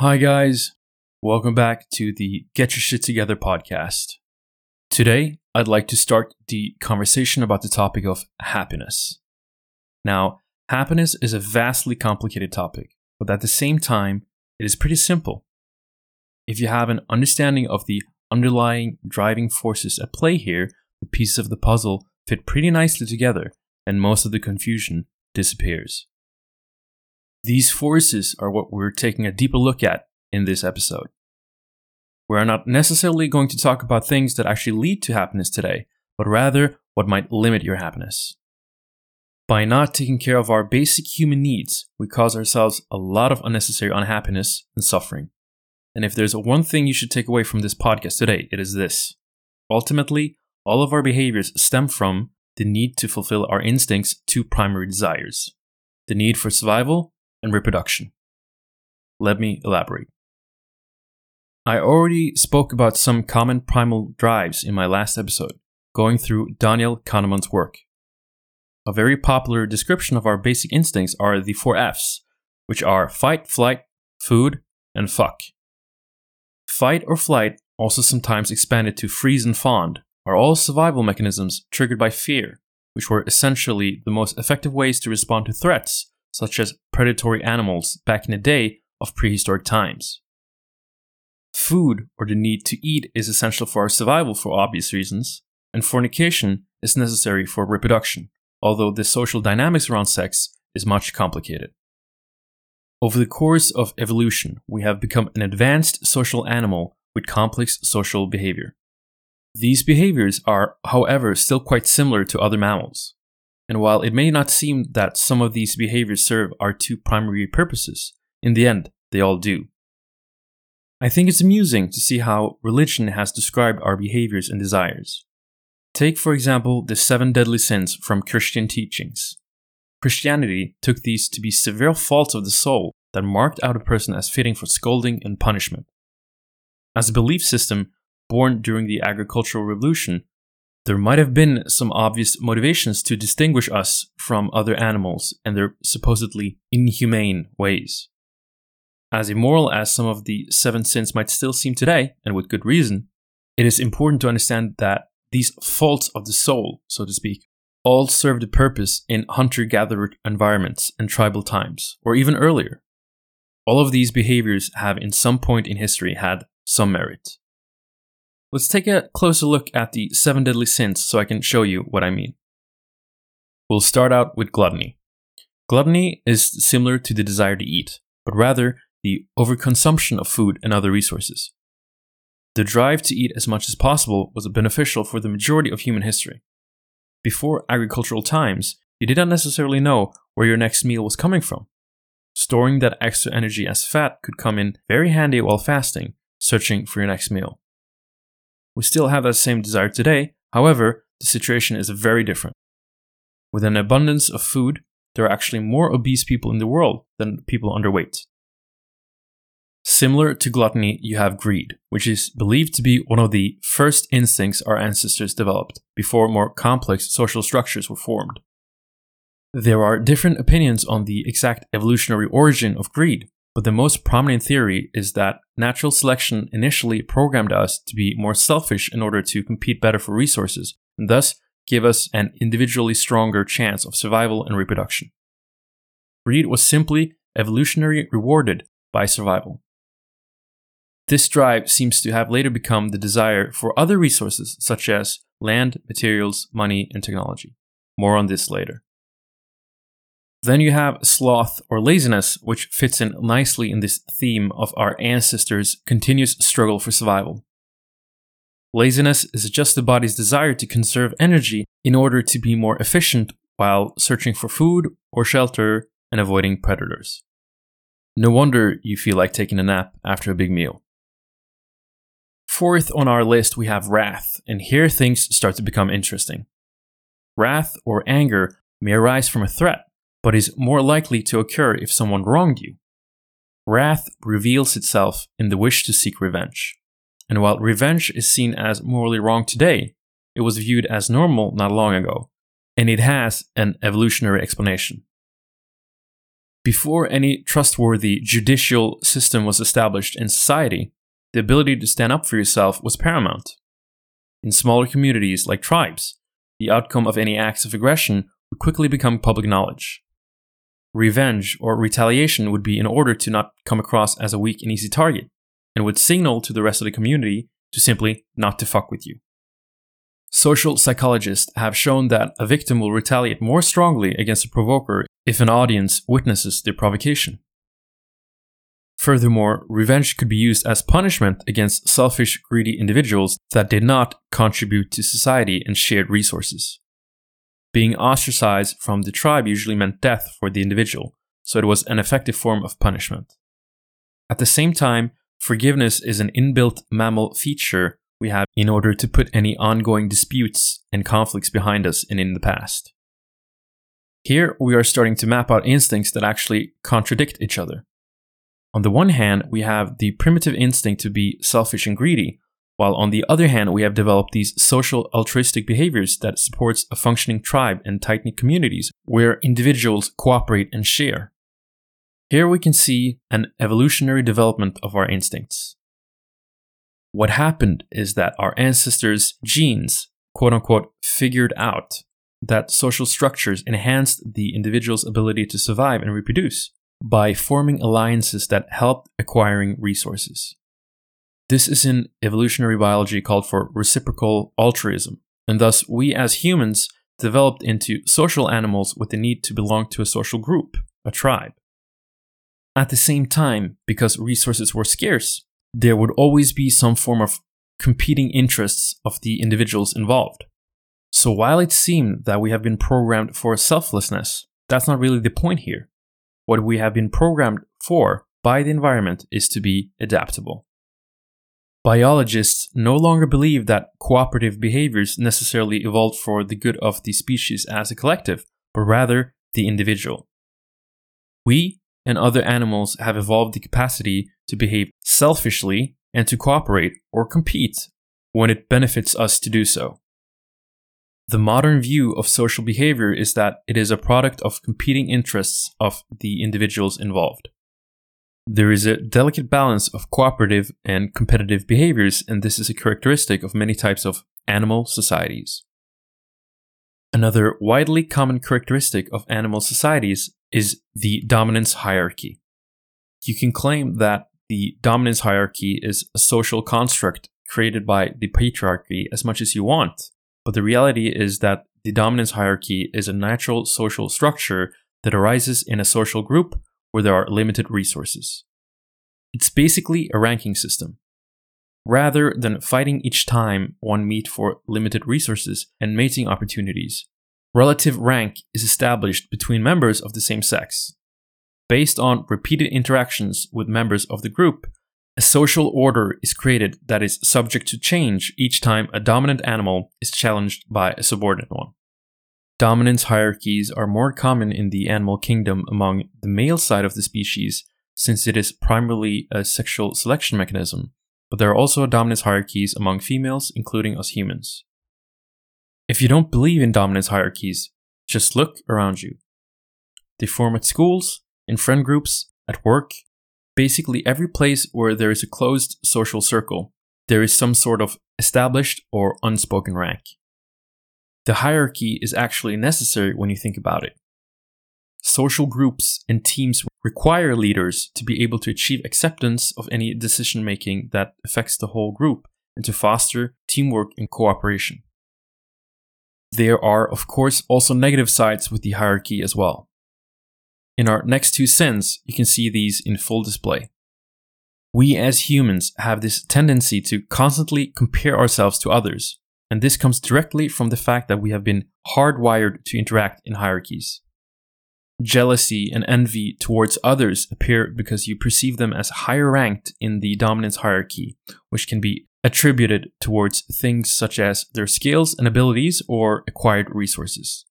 Hi, guys. Welcome back to the Get Your Shit Together podcast. Today, I'd like to start the conversation about the topic of happiness. Now, happiness is a vastly complicated topic, but at the same time, it is pretty simple. If you have an understanding of the underlying driving forces at play here, the pieces of the puzzle fit pretty nicely together, and most of the confusion disappears. These forces are what we're taking a deeper look at in this episode. We are not necessarily going to talk about things that actually lead to happiness today, but rather what might limit your happiness. By not taking care of our basic human needs, we cause ourselves a lot of unnecessary unhappiness and suffering. And if there's one thing you should take away from this podcast today, it is this. Ultimately, all of our behaviors stem from the need to fulfill our instincts' two primary desires the need for survival and reproduction. Let me elaborate. I already spoke about some common primal drives in my last episode, going through Daniel Kahneman's work. A very popular description of our basic instincts are the four F's, which are fight, flight, food, and fuck. Fight or flight, also sometimes expanded to freeze and fawn, are all survival mechanisms triggered by fear, which were essentially the most effective ways to respond to threats, such as predatory animals back in the day of prehistoric times. Food, or the need to eat, is essential for our survival for obvious reasons, and fornication is necessary for reproduction, although the social dynamics around sex is much complicated. Over the course of evolution, we have become an advanced social animal with complex social behavior. These behaviors are, however, still quite similar to other mammals. And while it may not seem that some of these behaviors serve our two primary purposes, in the end, they all do. I think it's amusing to see how religion has described our behaviors and desires. Take, for example, the seven deadly sins from Christian teachings. Christianity took these to be severe faults of the soul that marked out a person as fitting for scolding and punishment. As a belief system born during the agricultural revolution, there might have been some obvious motivations to distinguish us from other animals and their supposedly inhumane ways. As immoral as some of the seven sins might still seem today, and with good reason, it is important to understand that these faults of the soul, so to speak, all served a purpose in hunter gatherer environments and tribal times, or even earlier. All of these behaviors have, in some point in history, had some merit. Let's take a closer look at the seven deadly sins so I can show you what I mean. We'll start out with gluttony. Gluttony is similar to the desire to eat, but rather the overconsumption of food and other resources. The drive to eat as much as possible was beneficial for the majority of human history. Before agricultural times, you did not necessarily know where your next meal was coming from. Storing that extra energy as fat could come in very handy while fasting, searching for your next meal. We still have that same desire today, however, the situation is very different. With an abundance of food, there are actually more obese people in the world than people underweight. Similar to gluttony, you have greed, which is believed to be one of the first instincts our ancestors developed before more complex social structures were formed. There are different opinions on the exact evolutionary origin of greed, but the most prominent theory is that natural selection initially programmed us to be more selfish in order to compete better for resources, and thus give us an individually stronger chance of survival and reproduction. Greed was simply evolutionary rewarded by survival. This drive seems to have later become the desire for other resources such as land, materials, money, and technology. More on this later. Then you have sloth or laziness, which fits in nicely in this theme of our ancestors' continuous struggle for survival. Laziness is just the body's desire to conserve energy in order to be more efficient while searching for food or shelter and avoiding predators. No wonder you feel like taking a nap after a big meal. Fourth on our list, we have wrath, and here things start to become interesting. Wrath or anger may arise from a threat, but is more likely to occur if someone wronged you. Wrath reveals itself in the wish to seek revenge. And while revenge is seen as morally wrong today, it was viewed as normal not long ago, and it has an evolutionary explanation. Before any trustworthy judicial system was established in society, the ability to stand up for yourself was paramount. In smaller communities like tribes, the outcome of any acts of aggression would quickly become public knowledge. Revenge or retaliation would be in order to not come across as a weak and easy target, and would signal to the rest of the community to simply not to fuck with you. Social psychologists have shown that a victim will retaliate more strongly against a provoker if an audience witnesses the provocation. Furthermore, revenge could be used as punishment against selfish, greedy individuals that did not contribute to society and shared resources. Being ostracized from the tribe usually meant death for the individual, so it was an effective form of punishment. At the same time, forgiveness is an inbuilt mammal feature we have in order to put any ongoing disputes and conflicts behind us and in the past. Here, we are starting to map out instincts that actually contradict each other. On the one hand, we have the primitive instinct to be selfish and greedy, while on the other hand, we have developed these social altruistic behaviors that supports a functioning tribe and tight-knit communities where individuals cooperate and share. Here we can see an evolutionary development of our instincts. What happened is that our ancestors' genes, quote unquote, figured out that social structures enhanced the individual's ability to survive and reproduce by forming alliances that helped acquiring resources. This is in evolutionary biology called for reciprocal altruism, and thus we as humans developed into social animals with the need to belong to a social group, a tribe. At the same time, because resources were scarce, there would always be some form of competing interests of the individuals involved. So while it seemed that we have been programmed for selflessness, that's not really the point here. What we have been programmed for by the environment is to be adaptable. Biologists no longer believe that cooperative behaviors necessarily evolved for the good of the species as a collective, but rather the individual. We and other animals have evolved the capacity to behave selfishly and to cooperate or compete when it benefits us to do so. The modern view of social behavior is that it is a product of competing interests of the individuals involved. There is a delicate balance of cooperative and competitive behaviors, and this is a characteristic of many types of animal societies. Another widely common characteristic of animal societies is the dominance hierarchy. You can claim that the dominance hierarchy is a social construct created by the patriarchy as much as you want, but the reality is that the dominance hierarchy is a natural social structure that arises in a social group where there are limited resources. It's basically a ranking system. Rather than fighting each time one meet for limited resources and mating opportunities, relative rank is established between members of the same sex. Based on repeated interactions with members of the group, a social order is created that is subject to change each time a dominant animal is challenged by a subordinate one. Dominance hierarchies are more common in the animal kingdom among the male side of the species since it is primarily a sexual selection mechanism, but there are also dominance hierarchies among females, including us humans. If you don't believe in dominance hierarchies, just look around you. They form at schools, in friend groups, at work, basically every place where there is a closed social circle, there is some sort of established or unspoken rank. The hierarchy is actually necessary when you think about it. Social groups and teams require leaders to be able to achieve acceptance of any decision making that affects the whole group and to foster teamwork and cooperation. There are, of course, also negative sides with the hierarchy as well. In our next two sins, you can see these in full display. We as humans have this tendency to constantly compare ourselves to others, and this comes directly from the fact that we have been hardwired to interact in hierarchies. Jealousy and envy towards others appear because you perceive them as higher ranked in the dominance hierarchy, which can be attributed towards things such as their skills and abilities or acquired resources.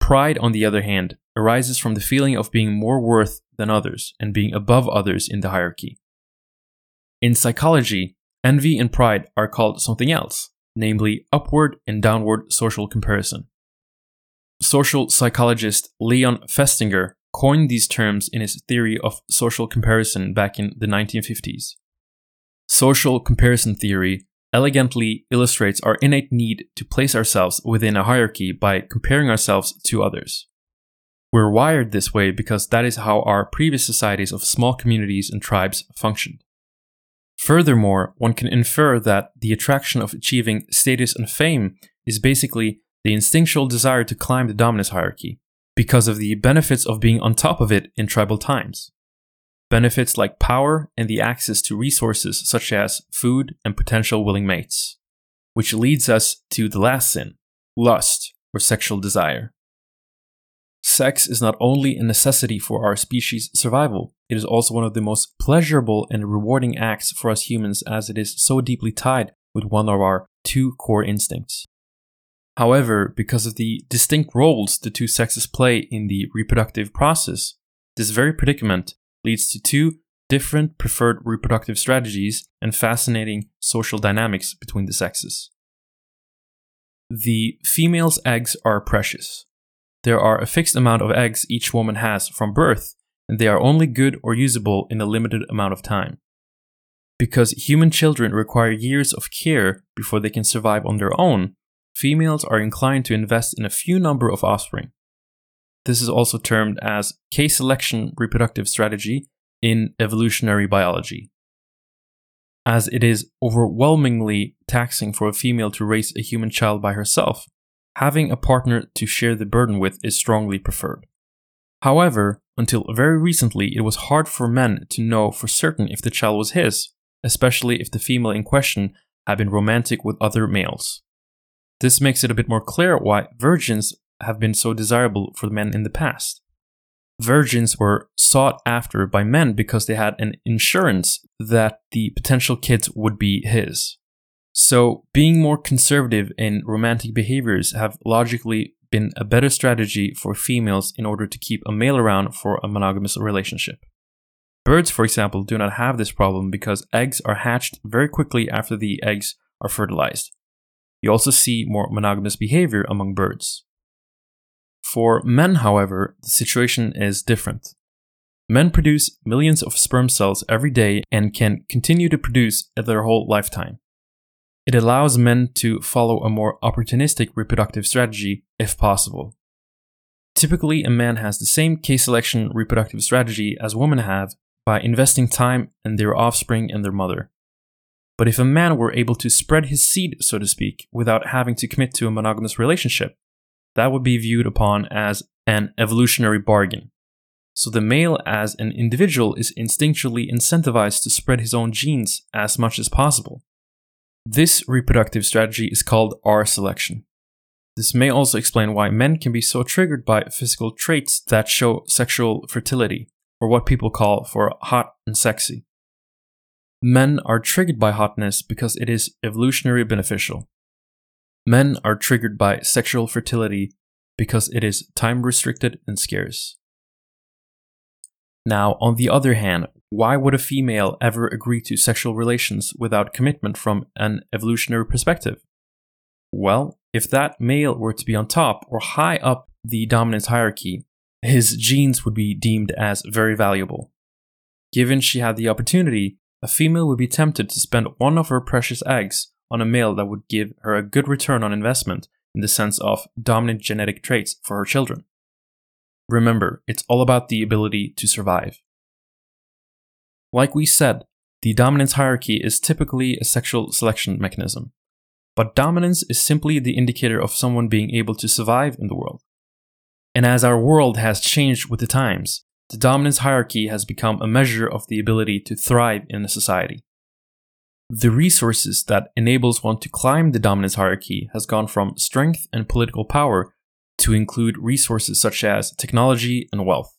Pride, on the other hand, arises from the feeling of being more worth than others and being above others in the hierarchy. In psychology, envy and pride are called something else, namely upward and downward social comparison. Social psychologist Leon Festinger coined these terms in his theory of social comparison back in the 1950s. Social comparison theory elegantly illustrates our innate need to place ourselves within a hierarchy by comparing ourselves to others. We're wired this way because that is how our previous societies of small communities and tribes functioned. Furthermore, one can infer that the attraction of achieving status and fame is basically the instinctual desire to climb the dominance hierarchy, because of the benefits of being on top of it in tribal times. Benefits like power and the access to resources such as food and potential willing mates. Which leads us to the last sin lust or sexual desire. Sex is not only a necessity for our species' survival, it is also one of the most pleasurable and rewarding acts for us humans as it is so deeply tied with one of our two core instincts. However, because of the distinct roles the two sexes play in the reproductive process, this very predicament leads to two different preferred reproductive strategies and fascinating social dynamics between the sexes. The female's eggs are precious. There are a fixed amount of eggs each woman has from birth, and they are only good or usable in a limited amount of time. Because human children require years of care before they can survive on their own, females are inclined to invest in a few number of offspring. This is also termed as K selection reproductive strategy in evolutionary biology. As it is overwhelmingly taxing for a female to raise a human child by herself, having a partner to share the burden with is strongly preferred. However, until very recently, it was hard for men to know for certain if the child was his, especially if the female in question had been romantic with other males. This makes it a bit more clear why virgins have been so desirable for men in the past. Virgins were sought after by men because they had an insurance that the potential kids would be his. So, being more conservative in romantic behaviors have logically been a better strategy for females in order to keep a male around for a monogamous relationship. Birds, for example, do not have this problem because eggs are hatched very quickly after the eggs are fertilized. You also see more monogamous behavior among birds. For men, however, the situation is different. Men produce millions of sperm cells every day and can continue to produce their whole lifetime. It allows men to follow a more opportunistic reproductive strategy if possible. Typically, a man has the same K selection reproductive strategy as women have by investing time in their offspring and their mother. But if a man were able to spread his seed, so to speak, without having to commit to a monogamous relationship, that would be viewed upon as an evolutionary bargain. So the male as an individual is instinctually incentivized to spread his own genes as much as possible. This reproductive strategy is called R selection. This may also explain why men can be so triggered by physical traits that show sexual fertility, or what people call for hot and sexy. Men are triggered by hotness because it is evolutionary beneficial. Men are triggered by sexual fertility because it is time restricted and scarce. Now, on the other hand, why would a female ever agree to sexual relations without commitment from an evolutionary perspective? Well, if that male were to be on top or high up the dominance hierarchy, his genes would be deemed as very valuable. Given she had the opportunity, a female would be tempted to spend one of her precious eggs on a male that would give her a good return on investment in the sense of dominant genetic traits for her children. Remember, it's all about the ability to survive. Like we said, the dominance hierarchy is typically a sexual selection mechanism, but dominance is simply the indicator of someone being able to survive in the world. And as our world has changed with the times, the dominance hierarchy has become a measure of the ability to thrive in a society. The resources that enables one to climb the dominance hierarchy has gone from strength and political power to include resources such as technology and wealth.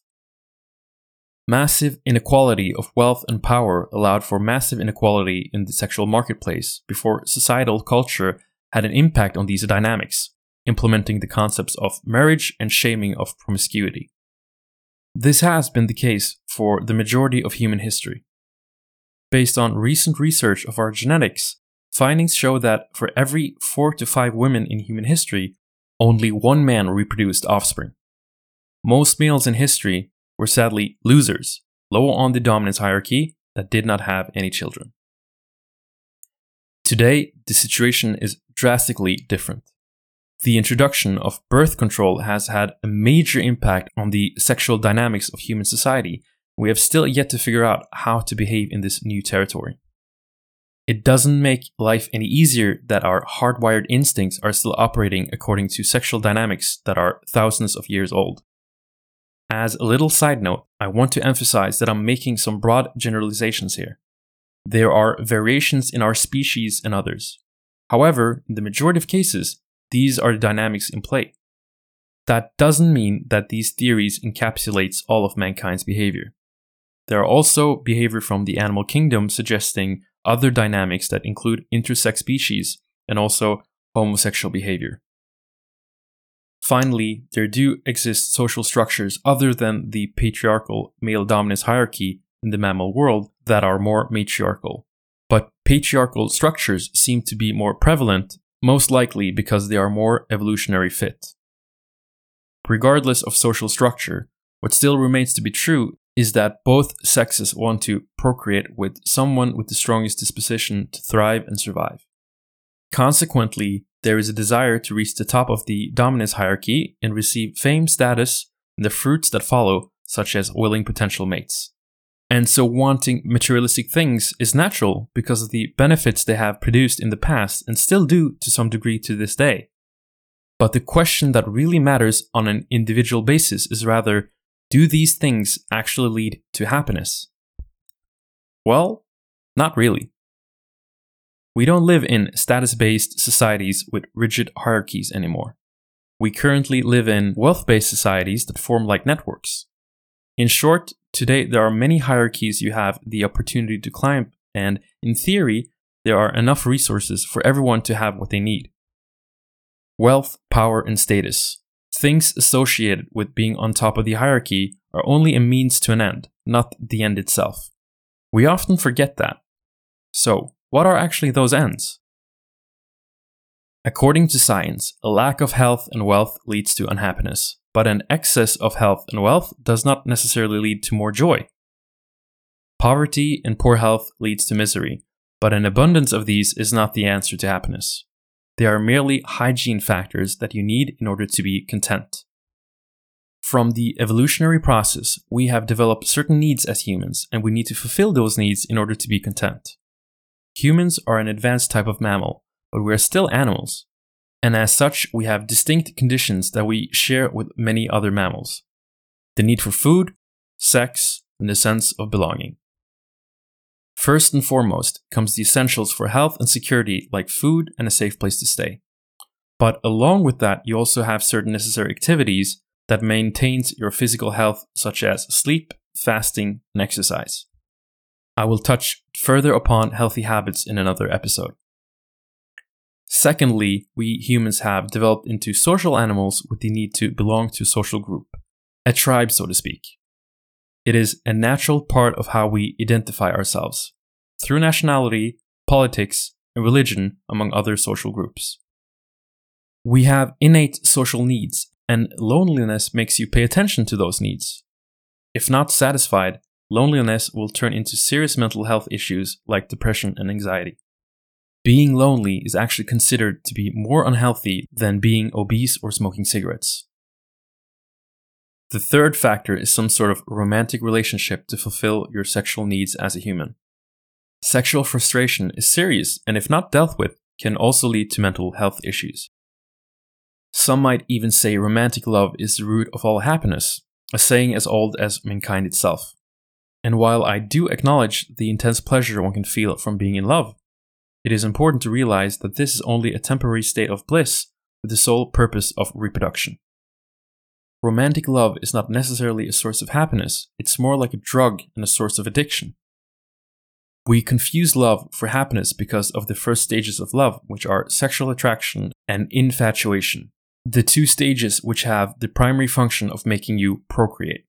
Massive inequality of wealth and power allowed for massive inequality in the sexual marketplace before societal culture had an impact on these dynamics, implementing the concepts of marriage and shaming of promiscuity. This has been the case for the majority of human history. Based on recent research of our genetics, findings show that for every 4 to 5 women in human history, only one man reproduced offspring. Most males in history, were sadly losers, low on the dominance hierarchy that did not have any children. Today, the situation is drastically different. The introduction of birth control has had a major impact on the sexual dynamics of human society. We have still yet to figure out how to behave in this new territory. It doesn't make life any easier that our hardwired instincts are still operating according to sexual dynamics that are thousands of years old. As a little side note, I want to emphasize that I'm making some broad generalizations here. There are variations in our species and others. However, in the majority of cases, these are the dynamics in play. That doesn't mean that these theories encapsulates all of mankind's behavior. There are also behavior from the animal kingdom suggesting other dynamics that include intersex species and also homosexual behavior. Finally, there do exist social structures other than the patriarchal male dominance hierarchy in the mammal world that are more matriarchal. But patriarchal structures seem to be more prevalent, most likely because they are more evolutionary fit. Regardless of social structure, what still remains to be true is that both sexes want to procreate with someone with the strongest disposition to thrive and survive. Consequently, there is a desire to reach the top of the dominance hierarchy and receive fame, status, and the fruits that follow, such as willing potential mates. And so, wanting materialistic things is natural because of the benefits they have produced in the past and still do to some degree to this day. But the question that really matters on an individual basis is rather do these things actually lead to happiness? Well, not really. We don't live in status based societies with rigid hierarchies anymore. We currently live in wealth based societies that form like networks. In short, today there are many hierarchies you have the opportunity to climb, and in theory, there are enough resources for everyone to have what they need. Wealth, power, and status, things associated with being on top of the hierarchy, are only a means to an end, not the end itself. We often forget that. So, what are actually those ends? According to science, a lack of health and wealth leads to unhappiness, but an excess of health and wealth does not necessarily lead to more joy. Poverty and poor health leads to misery, but an abundance of these is not the answer to happiness. They are merely hygiene factors that you need in order to be content. From the evolutionary process, we have developed certain needs as humans, and we need to fulfill those needs in order to be content. Humans are an advanced type of mammal, but we are still animals. And as such, we have distinct conditions that we share with many other mammals the need for food, sex, and the sense of belonging. First and foremost comes the essentials for health and security, like food and a safe place to stay. But along with that, you also have certain necessary activities that maintains your physical health, such as sleep, fasting, and exercise. I will touch further upon healthy habits in another episode. Secondly, we humans have developed into social animals with the need to belong to a social group, a tribe, so to speak. It is a natural part of how we identify ourselves through nationality, politics, and religion, among other social groups. We have innate social needs, and loneliness makes you pay attention to those needs. If not satisfied, loneliness will turn into serious mental health issues like depression and anxiety. Being lonely is actually considered to be more unhealthy than being obese or smoking cigarettes. The third factor is some sort of romantic relationship to fulfill your sexual needs as a human. Sexual frustration is serious and, if not dealt with, can also lead to mental health issues. Some might even say romantic love is the root of all happiness, a saying as old as mankind itself. And while I do acknowledge the intense pleasure one can feel from being in love, it is important to realize that this is only a temporary state of bliss with the sole purpose of reproduction. Romantic love is not necessarily a source of happiness, it's more like a drug and a source of addiction. We confuse love for happiness because of the first stages of love, which are sexual attraction and infatuation, the two stages which have the primary function of making you procreate.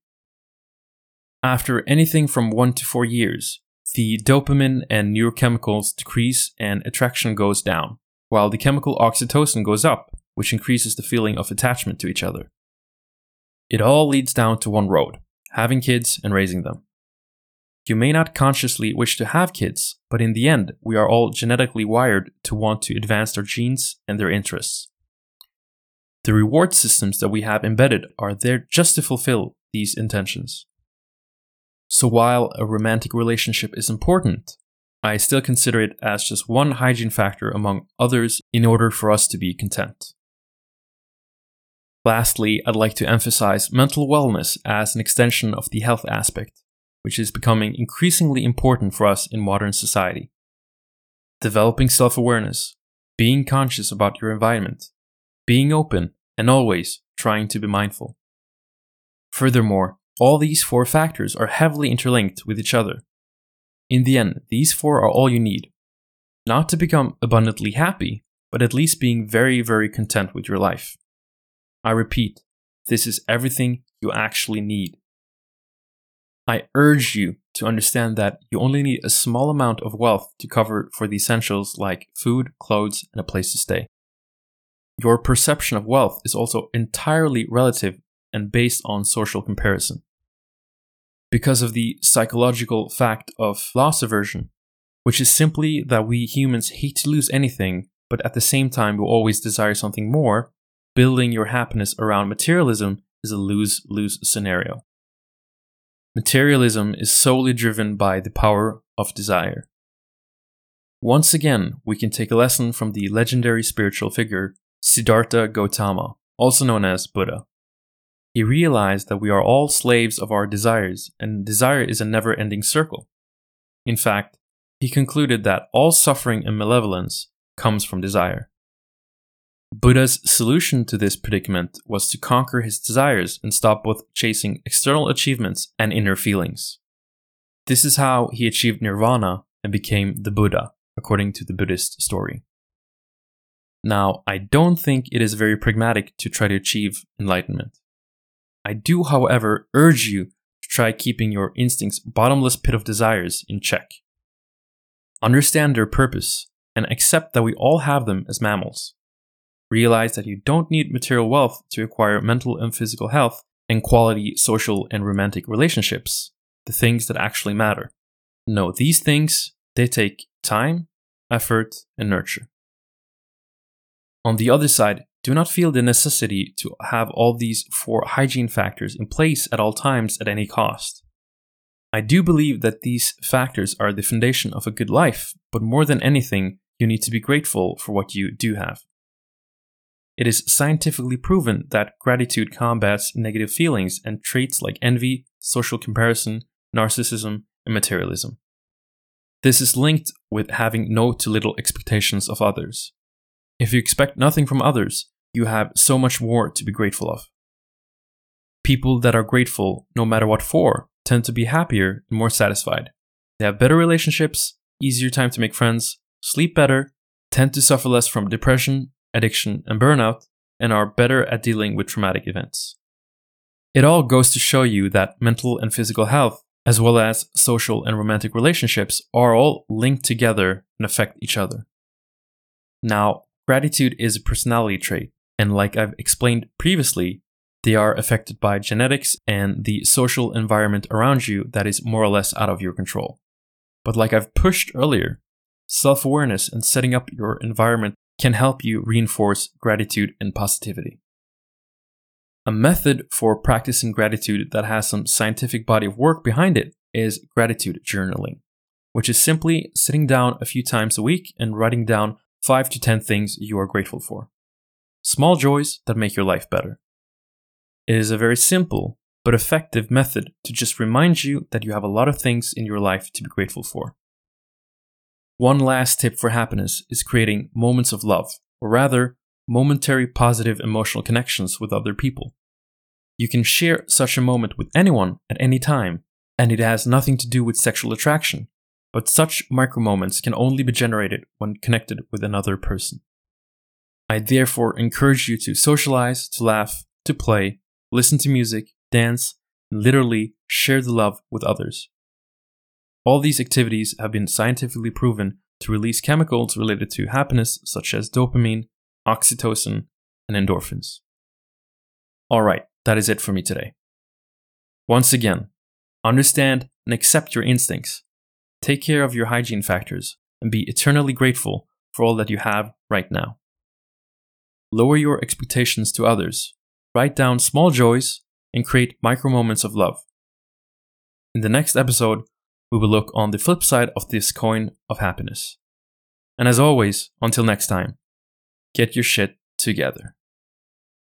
After anything from one to four years, the dopamine and neurochemicals decrease and attraction goes down, while the chemical oxytocin goes up, which increases the feeling of attachment to each other. It all leads down to one road having kids and raising them. You may not consciously wish to have kids, but in the end, we are all genetically wired to want to advance our genes and their interests. The reward systems that we have embedded are there just to fulfill these intentions. So while a romantic relationship is important, I still consider it as just one hygiene factor among others in order for us to be content. Lastly, I'd like to emphasize mental wellness as an extension of the health aspect which is becoming increasingly important for us in modern society. Developing self awareness, being conscious about your environment, being open, and always trying to be mindful. Furthermore, all these four factors are heavily interlinked with each other. In the end, these four are all you need. Not to become abundantly happy, but at least being very, very content with your life. I repeat, this is everything you actually need. I urge you to understand that you only need a small amount of wealth to cover for the essentials like food, clothes, and a place to stay. Your perception of wealth is also entirely relative and based on social comparison. Because of the psychological fact of loss aversion, which is simply that we humans hate to lose anything, but at the same time we always desire something more, building your happiness around materialism is a lose lose scenario. Materialism is solely driven by the power of desire. Once again, we can take a lesson from the legendary spiritual figure Siddhartha Gautama, also known as Buddha. He realized that we are all slaves of our desires, and desire is a never ending circle. In fact, he concluded that all suffering and malevolence comes from desire. Buddha's solution to this predicament was to conquer his desires and stop both chasing external achievements and inner feelings. This is how he achieved nirvana and became the Buddha, according to the Buddhist story. Now, I don't think it is very pragmatic to try to achieve enlightenment. I do, however, urge you to try keeping your instinct's bottomless pit of desires in check. Understand their purpose and accept that we all have them as mammals. Realize that you don't need material wealth to acquire mental and physical health and quality social and romantic relationships, the things that actually matter. No, these things, they take time, effort, and nurture. On the other side, do not feel the necessity to have all these four hygiene factors in place at all times at any cost. I do believe that these factors are the foundation of a good life, but more than anything, you need to be grateful for what you do have. It is scientifically proven that gratitude combats negative feelings and traits like envy, social comparison, narcissism, and materialism. This is linked with having no to little expectations of others. If you expect nothing from others, you have so much more to be grateful of. People that are grateful, no matter what for, tend to be happier and more satisfied. They have better relationships, easier time to make friends, sleep better, tend to suffer less from depression, addiction, and burnout, and are better at dealing with traumatic events. It all goes to show you that mental and physical health, as well as social and romantic relationships, are all linked together and affect each other. Now, gratitude is a personality trait, and like I've explained previously, they are affected by genetics and the social environment around you that is more or less out of your control. But like I've pushed earlier, self awareness and setting up your environment can help you reinforce gratitude and positivity. A method for practicing gratitude that has some scientific body of work behind it is gratitude journaling, which is simply sitting down a few times a week and writing down 5 to 10 things you are grateful for. Small joys that make your life better. It is a very simple but effective method to just remind you that you have a lot of things in your life to be grateful for. One last tip for happiness is creating moments of love, or rather, momentary positive emotional connections with other people. You can share such a moment with anyone at any time, and it has nothing to do with sexual attraction, but such micro moments can only be generated when connected with another person. I therefore encourage you to socialize, to laugh, to play, listen to music, dance, and literally share the love with others. All these activities have been scientifically proven to release chemicals related to happiness, such as dopamine, oxytocin, and endorphins. Alright, that is it for me today. Once again, understand and accept your instincts. Take care of your hygiene factors and be eternally grateful for all that you have right now. Lower your expectations to others. Write down small joys and create micro moments of love. In the next episode, we will look on the flip side of this coin of happiness. And as always, until next time, get your shit together.